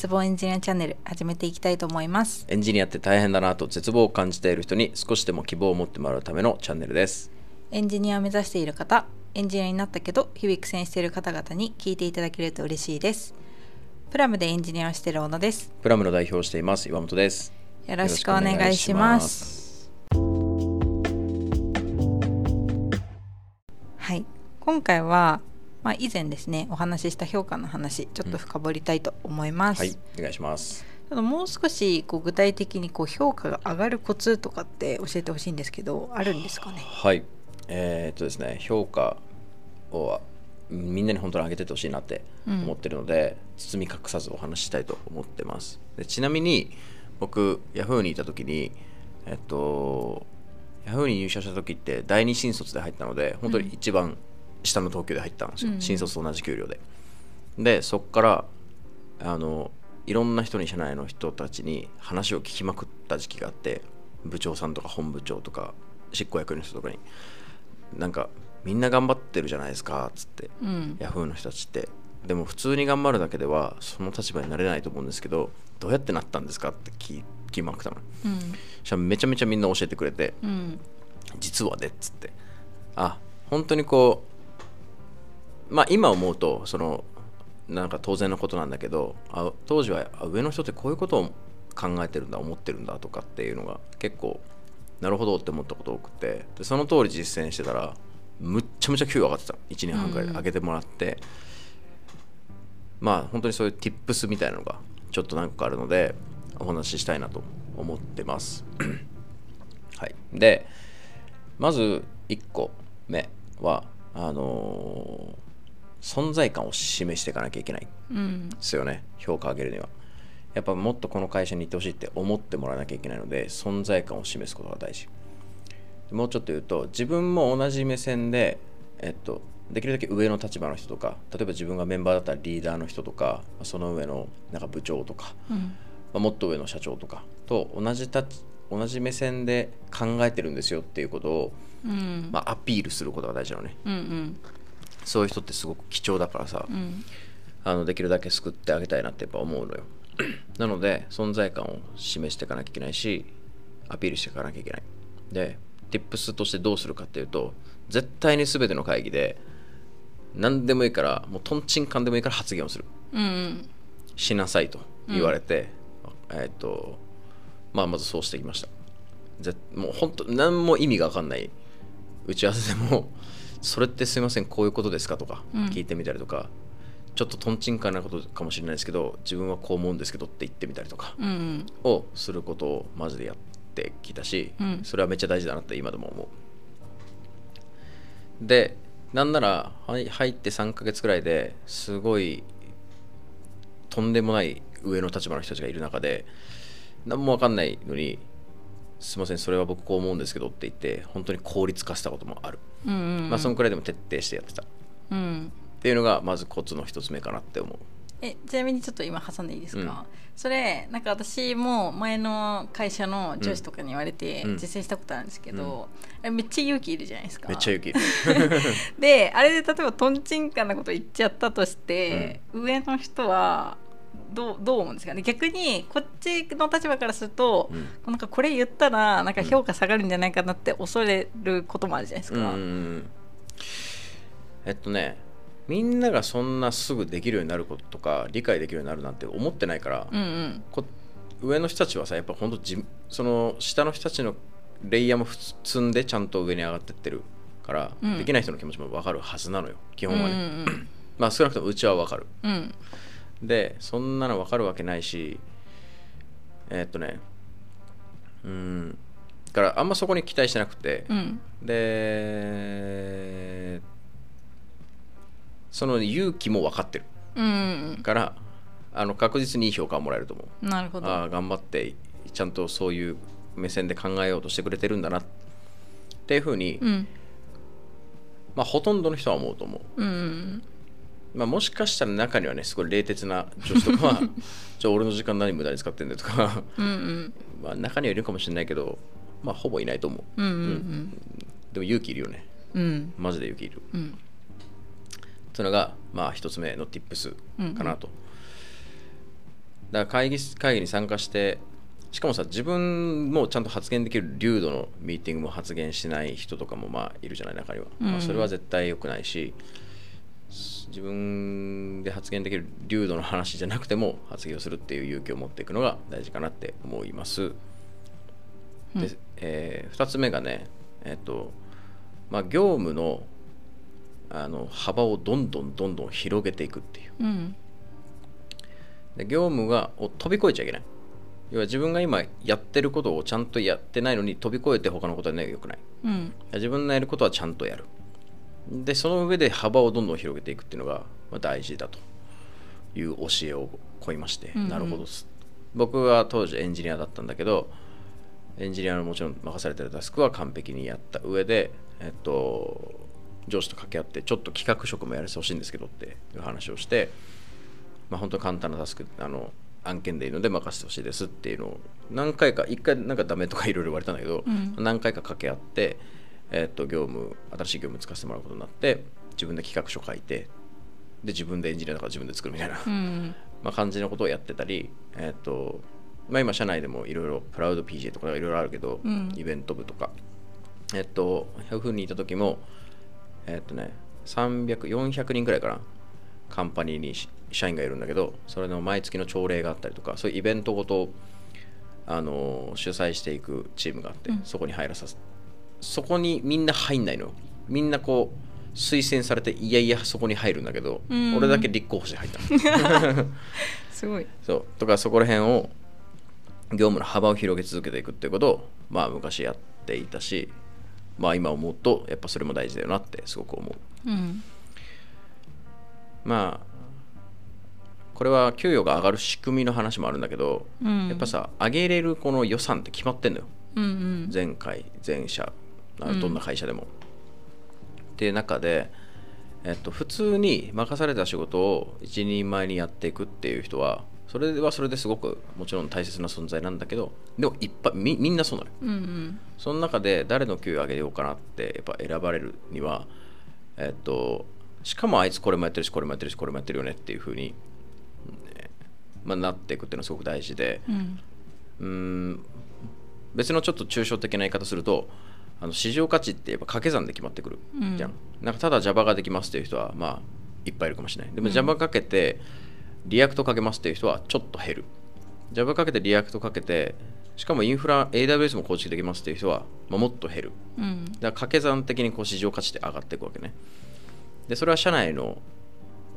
絶望エンジニアチャンネル始めていきたいと思います。エンジニアって大変だなと絶望を感じている人に少しでも希望を持ってもらうためのチャンネルです。エンジニアを目指している方エンジニアになったけど日々苦戦している方々に聞いていただけると嬉しいです。プラムでエンジニアをしている小野です。プラムの代表をしています岩本です。よろしくお願いします。はい。今回はまあ、以前ですねお話しした評価の話ちょっと深掘りたいと思います。はい、お願いします。ただもう少しこう具体的にこう評価が上がるコツとかって教えてほしいんですけどあるんですかね？はい。えー、っとですね評価をみんなに本当に上げててほしいなって思ってるので、うん、包み隠さずお話ししたいと思ってます。でちなみに僕ヤフーにいた時にえっとヤフーに入社した時って第二新卒で入ったので本当に一番、うん下の東京で入ったんですよ、うん、新卒と同じ給料で。でそこからあのいろんな人に社内の人たちに話を聞きまくった時期があって部長さんとか本部長とか執行役員の人とかに。なんかみんな頑張ってるじゃないですかっつって、うん、ヤフーの人たちって。でも普通に頑張るだけではその立場になれないと思うんですけどどうやってなったんですか？って聞きまくったの、うん、めちゃめちゃみんな教えてくれて、うん、実はねっつって。あ本当にこうまあ今思うとそのなんか当然のことなんだけどあ当時は上の人ってこういうことを考えてるんだ思ってるんだとかっていうのが結構なるほどって思ったこと多くてでその通り実践してたらむっちゃむちゃ給与上がってた1年半くらいで上げてもらって、うん、まあ本当にそういう tips みたいなのがちょっと何個かあるのでお話ししたいなと思ってます。はい。でまず1個目はあのー存在感を示していかなきゃいけない。ですよね、うん、評価上げるには。やっぱもっとこの会社に行ってほしいって思ってもらわなきゃいけないので存在感を示すことが大事。もうちょっと言うと自分も同じ目線で、えっと、できるだけ上の立場の人とか例えば自分がメンバーだったらリーダーの人とかその上のなんか部長とか、うん、まあ、もっと上の社長とかと同じた同じ目線で考えてるんですよっていうことを、うん、まあ、アピールすることが大事なのね、うんうんそういう人ってすごく貴重だからさ、うん、あのできるだけ救ってあげたいなってやっぱ思うのよ。なので存在感を示していかなきゃいけないしアピールしていかなきゃいけない。で tips としてどうするかっていうと絶対に全ての会議で何でもいいからもうとんちんかんでもいいから発言をする、うん、しなさいと言われて、うん、えっ、とまあまずそうしてきました。ぜもう本当何も意味が分かんない打ち合わせでもそれってすいませんこういうことですか？とか聞いてみたりとか、うん、ちょっととんちんかなことかもしれないですけど自分はこう思うんですけどって言ってみたりとかをすることをマジでやってきたし、うん、それはめっちゃ大事だなって今でも思う。でなんなら入って3ヶ月くらいですごいとんでもない上の立場の人たちがいる中で何も分かんないのにすいませんそれは僕こう思うんですけどって言って本当に効率化したこともある、うんうんうん、まあそのくらいでも徹底してやってた、うん、っていうのがまずコツの一つ目かなって思う。えちなみにちょっと今挟んでいいですか、うん、それなんか私も前の会社の上司とかに言われて実践したことあるんですけど、うん、めっちゃ勇気いるじゃないですか。めっちゃ勇気いる。であれで例えばとんちんかなこと言っちゃったとして、うん、上の人はどうどう思うんですかね。逆にこっちの立場からすると、うん、なんかこれ言ったらなんか評価下がるんじゃないかなって恐れることもあるじゃないですか。えっとねみんながそんなすぐできるようになることとか理解できるようになるなんて思ってないから、うんうん、上の人たちはさやっぱ本当じその下の人たちのレイヤーも積んでちゃんと上に上がってってるから、うん、できない人の気持ちも分かるはずなのよ基本はね、うんうんうん、まあ少なくともうちは分かる、うんでそんなの分かるわけないしえー、っとねうんだからあんまそこに期待してなくて、うん、でその勇気も分かってる、うん、からあの確実にいい評価をもらえると思う。なるほど。あ頑張ってちゃんとそういう目線で考えようとしてくれてるんだなっていうふうに、うん、まあほとんどの人は思うと思う、うんまあ、もしかしたら中にはねすごい冷徹な女子とかは じゃあ俺の時間何無駄に使ってんだよとかうん、まあ中にはいるかもしれないけどまあほぼいないと思う,、うんうんうん。うん、でも勇気いるよね、うん、マジで勇気いる、うん、というのがまあ一つ目の tips かなと、だから会議会議に参加してしかもさ自分もちゃんと発言できる流度のミーティングも発言しない人とかもまあいるじゃない中には、うん。まあ、それは絶対良くないし自分で発言できる流度の話じゃなくても発言をするっていう勇気を持っていくのが大事かなって思います。うん。で、え2つ目がねえっ、とまあ業務のあの幅をどんどんどんどん広げていくっていう。うん。で業務がを飛び越えちゃいけない。要は自分が今やってることをちゃんとやってないのに飛び越えて他のことはねよくない。うん。自分のやることはちゃんとやるでその上で幅をどんどん広げていくっていうのがまあ大事だという教えを請いまして、うんうん。なるほどす。僕は当時エンジニアだったんだけどエンジニアのもちろん任されてるタスクは完璧にやった上でえっと上司と掛け合ってちょっと企画職もやらせてほしいんですけどっていう話をしてまあ本当に簡単なタスクあの案件でいいので任せてほしいですっていうのを何回か一回なんかダメとかいろいろ言われたんだけど、うん。何回か掛け合って、えっと業務新しい業務使わせてもらうことになって自分で企画書書いてで自分でエンジニアだから自分で作るみたいな、うん。まあ感じのことをやってたりえっ、とまあ今社内でもいろいろプラウド PJ とかいろいろあるけど、うん。イベント部とか。えっと Yahoo にいた時もえっとね300400人くらいかなカンパニーにし社員がいるんだけどそれの毎月の朝礼があったりとかそういうイベントごとあの主催していくチームがあって、うん。そこに入らさせそこにみんな入んないの。みんなこう推薦されていやいやそこに入るんだけど、うん。俺だけ立候補して入った。の すごい。そう。とかそこら辺を業務の幅を広げ続けていくっていうことをまあ昔やっていたしまあ今思うとやっぱそれも大事だよなってすごく思う。うん。まあこれは給与が上がる仕組みの話もあるんだけど、うん。やっぱさ上げれるこの予算って決まってんのよ。うんうん。全会全社あうんどんな会社でも。っていう中で、えっと、普通に任された仕事を一人前にやっていくっていう人はそれはそれですごくもちろん大切な存在なんだけどでもいっぱいみみんなそうなのよ。うんうんその中で誰の給与上げようかなってやっぱ選ばれるには、えっと、しかもあいつこれもやってるしこれもやってるしこれもやってるよねっていうふうに、ねまあ、なっていくっていうのはすごく大事で。うんうーん別のちょっと抽象的な言い方するとあの市場価値ってやっぱ掛け算で決まってくるうん。じゃん、なんかただ Java ができますっていう人はまあいっぱいいるかもしれない。でも Java かけて React かけますっていう人はちょっと減る。Java かけて React かけてしかもインフラ AWS も構築できますっていう人は、まあ、もっと減る。うん。だから掛け算的にこう市場価値って上がっていくわけね。でそれは社内の、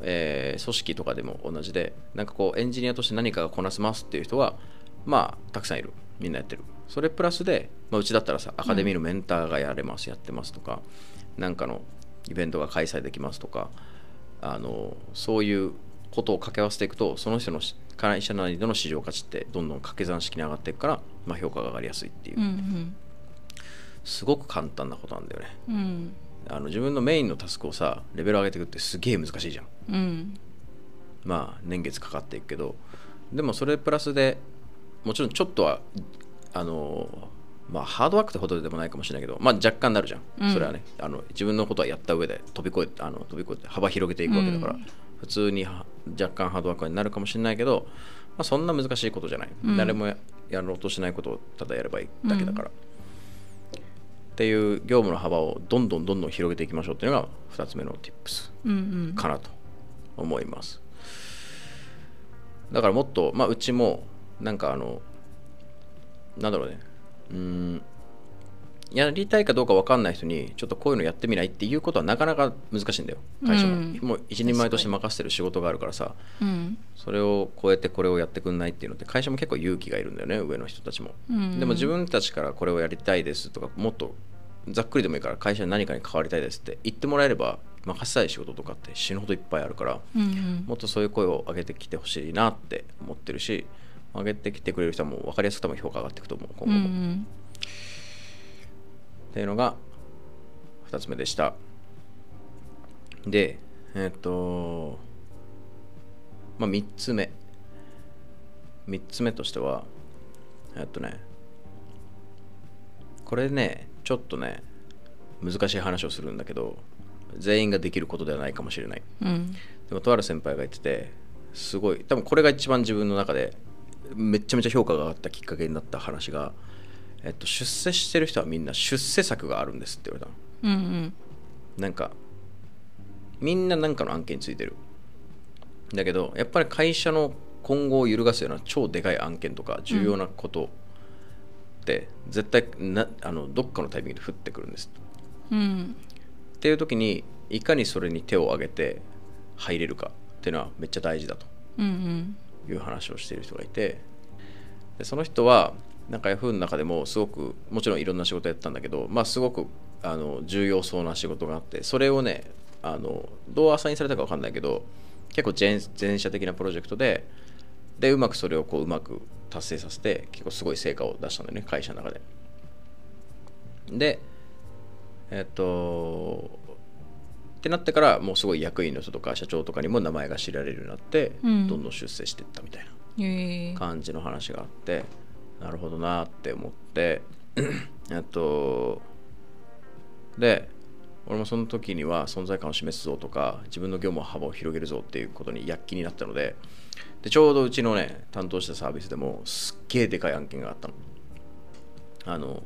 えー組織とかでも同じでなんかこうエンジニアとして何かがこなせますっていう人はまあたくさんいるみんなやってる。それプラスで、まあ、うちだったらさアカデミーのメンターがやれます、やってますとかなんかのイベントが開催できますとかあのそういうことを掛け合わせていくとその人のし会社内での市場価値ってどんどん掛け算式に上がっていくから、まあ、評価が上がりやすいっていう、うん。すごく簡単なことなんだよね。うん。あの自分のメインのタスクをさレベル上げていくってすげえ難しいじゃん。うん。まあ年月かかっていくけどでもそれプラスでもちろんちょっとはあのまあハードワークってほどでもないかもしれないけどまあ若干なるじゃん、うん。それはねあの自分のことはやった上で飛び越えてあの飛び越えて幅広げていくわけだから、うん。普通には若干ハードワークになるかもしれないけど、まあ、そんな難しいことじゃない、うん。誰もややろうとしないことをただやればいいだけだから、っていう業務の幅をどんどんどんどん広げていきましょうっていうのが2つ目の tips かなと思います。だからもっと、まあ、うちもなんかあのなんだろうね。うーん。やりたいかどうか分かんない人にちょっとこういうのやってみないっていうことはなかなか難しいんだよ。会社も、うんもう一人前として任せてる仕事があるからさ。うん。それを超えてこれをやってくんないっていうのって会社も結構勇気がいるんだよね上の人たちも、うん。でも自分たちからこれをやりたいですとかもっとざっくりでもいいから会社に何かに関わりたいですって言ってもらえれば任せたい仕事とかって死ぬほどいっぱいあるからうんうん。もっとそういう声を上げてきてほしいなって思ってるし上げてきてくれる人はもう分かりやすく多分評価上がっていくと思う今う後も、っんていうのが2つ目でした。でえっ、とまあ3つ目。3つ目としてはえっとねこれねちょっとね難しい話をするんだけど全員ができることではないかもしれない。うん。でもとある先輩が言っててすごい多分これが一番自分の中でめちゃめちゃ評価が上がったきっかけになった話が、えっと、出世してる人はみんな出世策があるんですって言われたの。うんうん。なんかみんな何かの案件についてる。だけどやっぱり会社の今後を揺るがすような超でかい案件とか重要なことって絶対なあのどっかのタイミングで降ってくるんですうん。っていう時にいかにそれに手を挙げて入れるかっていうのはめっちゃ大事だと。うんいう話をしている人がいてでその人はなんか Yahoo の中でもすごくもちろんいろんな仕事やったんだけど、まあ、すごくあの重要そうな仕事があってそれをねあのどうアサインされたか分かんないけど結構前前者的なプロジェクトででうまくそれをこううまく達成させて結構すごい成果を出したんだよね会社の中で。でえっとってなってからもうすごい役員の人とか社長とかにも名前が知られるようになって、うん。どんどん出世していったみたいな感じの話があってなるほどなって思って えっとで俺もその時には存在感を示すぞとか自分の業務の幅を広げるぞっていうことに躍起になったのででちょうどうちのね担当したサービスでもすっげえでかい案件があったの。あの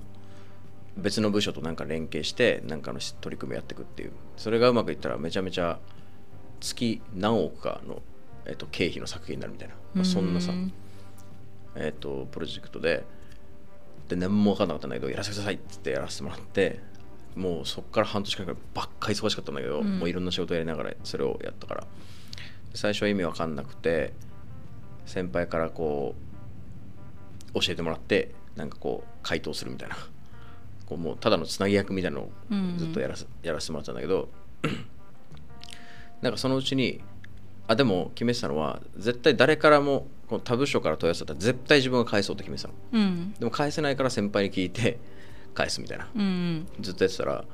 別の部署となんか連携してなんかの取り組みをやっていくっていう。それがうまくいったらめちゃめちゃ月何億かの、えっと、経費の削減になるみたいな、まあ、そんなさうん。えー、とプロジェクトでで何も分かんなかったんだけどやらせてくださいっつってやらせてもらってもうそこから半年間くらいばっかり忙しかったんだけど、うん。もういろんな仕事やりながらそれをやったから。最初は意味分かんなくて先輩からこう教えてもらってなんかこう回答するみたいなこうもうただのつなぎ役みたいなのをずっとやらせ,、やらせてもらってたんだけどなんかそのうちにあでも決めてたのは絶対誰からもこの他部署から問い合わせたら絶対自分が返そうと決めてたの。うん。でも返せないから先輩に聞いて返すみたいな。うんずっとやってたら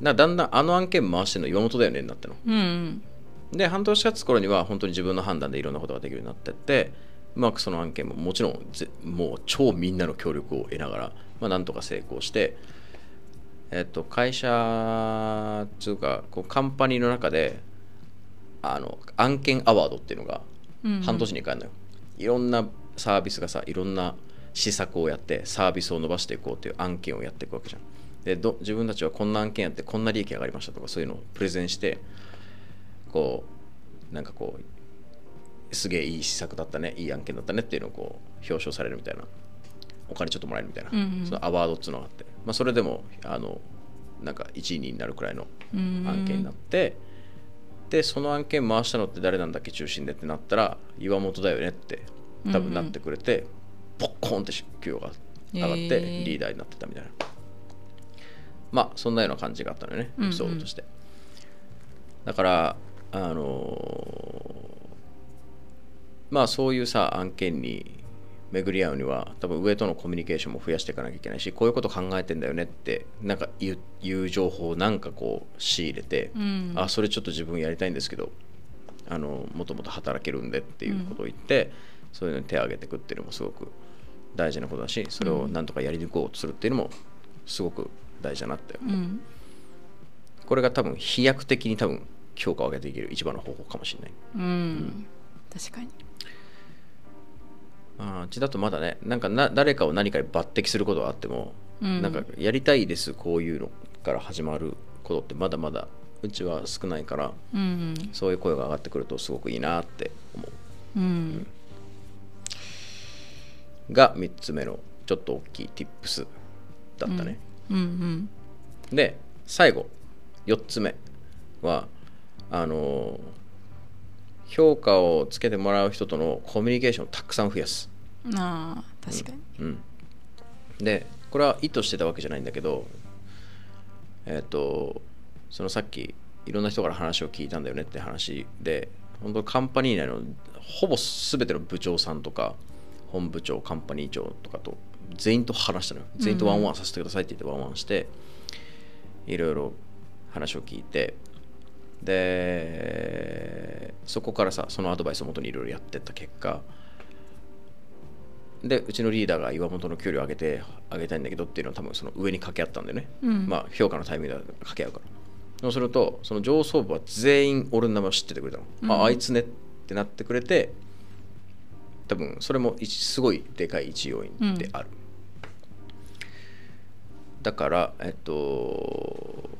なだんだんあの案件回してるの岩本だよねになっての。うんうん。で半年経つ頃には本当に自分の判断でいろんなことができるようになってってうまくその案件ももちろんぜもう超みんなの協力を得ながら、まあ、なんとか成功して、えっと、会社っていうかこうカンパニーの中であの案件アワードっていうのがうん半年に1回あるのよ、いろんなサービスがさいろんな施策をやってサービスを伸ばしていこうという案件をやっていくわけじゃん。でど自分たちはこんな案件やってこんな利益上がりましたとかそういうのをプレゼンしてこうなんかこうすげえいい施策だったねいい案件だったねっていうのをこう表彰されるみたいなお金ちょっともらえるみたいな、うんうん。そのアワードっていうのがあって、まあ、それでもあのなんか1位になるくらいの案件になって、でその案件回したのって誰なんだっけ中心でってなったら岩本だよねって多分なってくれて、ポッコーンって給与が上がってリーダーになってたみたいな、まあそんなような感じがあったのよねうんうん。エピソードとして、だからあのーまあそういうさ案件に巡り合うには多分上とのコミュニケーションも増やしていかなきゃいけないしこういうこと考えてんだよねってなんか言う情報をなんかこう仕入れて、うん。あそれちょっと自分やりたいんですけどあのもともと働けるんでっていうことを言って、そういうのに手を挙げていくっていうのもすごく大事なことだしそれをなんとかやり抜こうとするっていうのもすごく大事だなって、うん。これが多分飛躍的に多分評価を上げていける一番の方法かもしれない。うん。確かにあーうちだとまだねなんかな誰かを何かに抜擢することはあっても、うん。なんかやりたいですこういうのから始まることってまだまだうちは少ないからうんそういう声が上がってくるとすごくいいなって思う。ん。うが3つ目のちょっと大きい tips だったね、うん。うんで最後4つ目はあの評価をつけてもらう人とのコミュニケーションをたくさん増やす。ああ確かに。うん、でこれは意図してたわけじゃないんだけどえっ、とそのさっきいろんな人から話を聞いたんだよねって話で本当カンパニー内のほぼ全ての部長さんとか本部長カンパニー長とかと全員と話したのよ。全員とワンワンさせてくださいって言ってワンワンしていろいろ話を聞いてでそこからさそのアドバイスをもとにいろいろやってった結果でうちのリーダーが岩本の距離を上げて上げたいんだけどっていうのは多分その上に掛け合ったんだよね、うん。まあ評価のタイミングで掛け合うから。そうするとその上層部は全員俺の名前を知っててくれたの、うん。ああいつねっってなってくれて多分それも一すごいでかい一要因である、だからえっと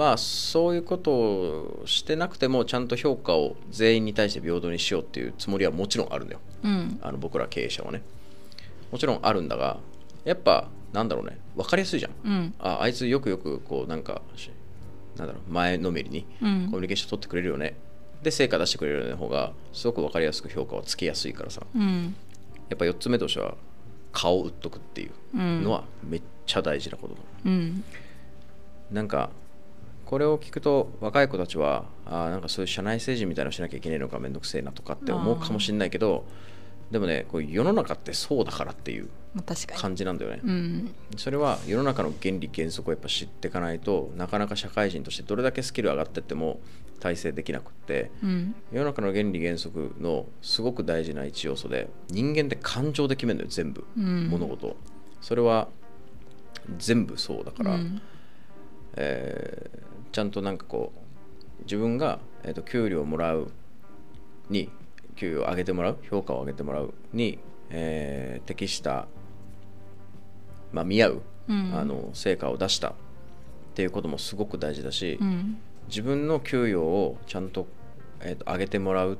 まあそういうことをしてなくてもちゃんと評価を全員に対して平等にしようっていうつもりはもちろんあるんだよ、うん。あの僕ら経営者はね。もちろんあるんだがやっぱなんだろうね。分かりやすいじゃん。うん。ああいつよくよくこうなんかしなんだろう前のめりにうん。コミュニケーション取ってくれるよね、で成果出してくれるような方がすごく分かりやすく評価をつけやすいからさ。うん。やっぱ4つ目としては顔を売っとくっていううん。のはめっちゃ大事なことだ、うん。なんかこれを聞くと若い子たちはあーなんかそういう社内政治みたいなのしなきゃいけないのがめんどくせえなとかって思うかもしれないけどでもねこう世の中ってそうだからっていう感じなんだよね、うん。それは世の中の原理原則をやっぱ知っていかないとなかなか社会人としてどれだけスキル上がってっても体制できなくってうん。世の中の原理原則のすごく大事な一要素で人間って感情で決めるのよ全部、うん。物事を。それは全部そうだから、うん。えーちゃんとなんかこう自分が、えー、と給料をもらうに給与を上げてもらう評価を上げてもらうに、えー適した、まあ、見合う、うん。あの成果を出したっていうこともすごく大事だし、うん。自分の給与をちゃんと,、えーと上げてもらうっ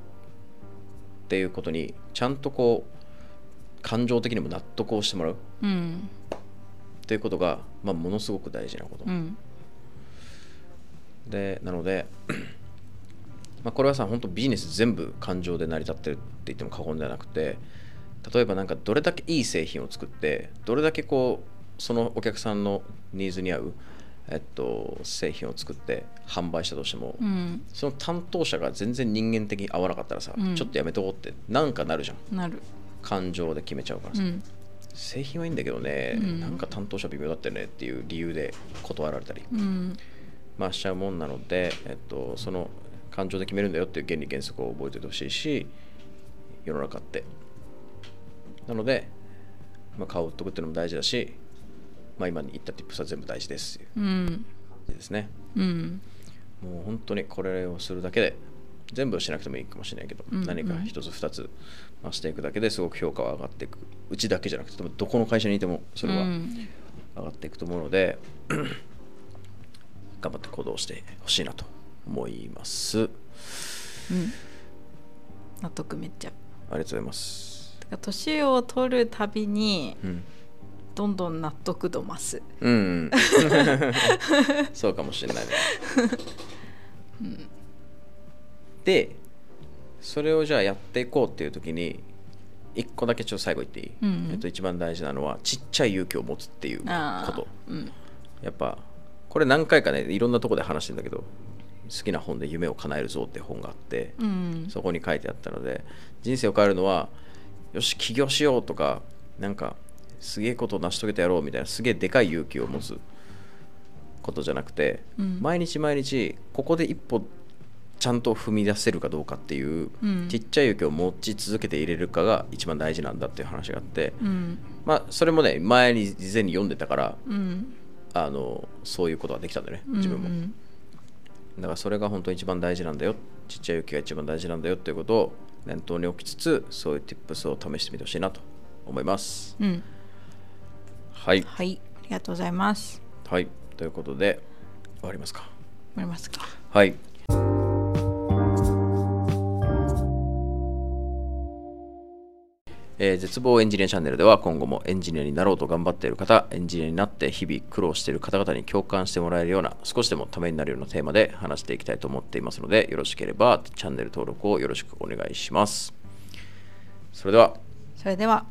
ていうことにちゃんとこう感情的にも納得をしてもらううん。っていうことが、まあ、ものすごく大事なこと。うんでなので、まあ、これはさ本当ビジネス全部感情で成り立ってるって言っても過言ではなくて例えばなんかどれだけいい製品を作ってどれだけこうそのお客さんのニーズに合う、えっと、製品を作って販売したとしても、うん。その担当者が全然人間的に合わなかったらさ、うん。ちょっとやめとこうってなんかなるじゃん。なる。感情で決めちゃうからさ、うん。製品はいいんだけどね、うん。なんか担当者微妙だったよねっていう理由で断られたり、うんまあ、しちゃうもんなので、えっと、その感情で決めるんだよっていう原理原則を覚えておいてほしいし世の中って。なので、まあ、顔を売っとくっていうのも大事だし、まあ、今に言った tips は全部大事ですっていううん。感じですね。うん。もう本当にこれをするだけで全部はしなくてもいいかもしれないけど、うんうん。何か一つ二つ増していくだけですごく評価は上がっていく。うちだけじゃなくてどこの会社にいてもそれはうん。上がっていくと思うので、頑張って行動してほしいなと思います。あうん。納得めっちゃ。りがとうございます。年を取るたびにうん、どんどん納得度増す。うんうん、そうかもしれないね。で、それをじゃあやっていこうっていう時に、一個だけちょっと最後言っていい、うんうん。えっと、一番大事なのはちっちゃい勇気を持つっていうこと。うん。やっぱこれ何回かねいろんなとこで話してんだけど好きな本で「夢を叶えるぞ」って本があって、うん。そこに書いてあったので人生を変えるのはよし起業しようとかなんかすげえことを成し遂げてやろうみたいなすげえでかい勇気を持つことじゃなくて、うん。毎日毎日ここで一歩ちゃんと踏み出せるかどうかっていう、うん。ちっちゃい勇気を持ち続けていれるかが一番大事なんだっていう話があって、うん。まあそれもね前に事前に読んでたからうんあのそういうことができたんだよね自分も、うんだからそれが本当に一番大事なんだよちっちゃい勇気が一番大事なんだよっていうことを念頭に置きつつそういう tips を試してみてほしいなと思います。うん。はい。はい。ありがとうございます。はい。ということで終わりますか。終わりますか。はいえー、絶望エンジニアチャンネルでは今後もエンジニアになろうと頑張っている方、エンジニアになって日々苦労している方々に共感してもらえるような、少しでもためになるようなテーマで話していきたいと思っていますので、よろしければチャンネル登録をよろしくお願いします。それでは。それでは。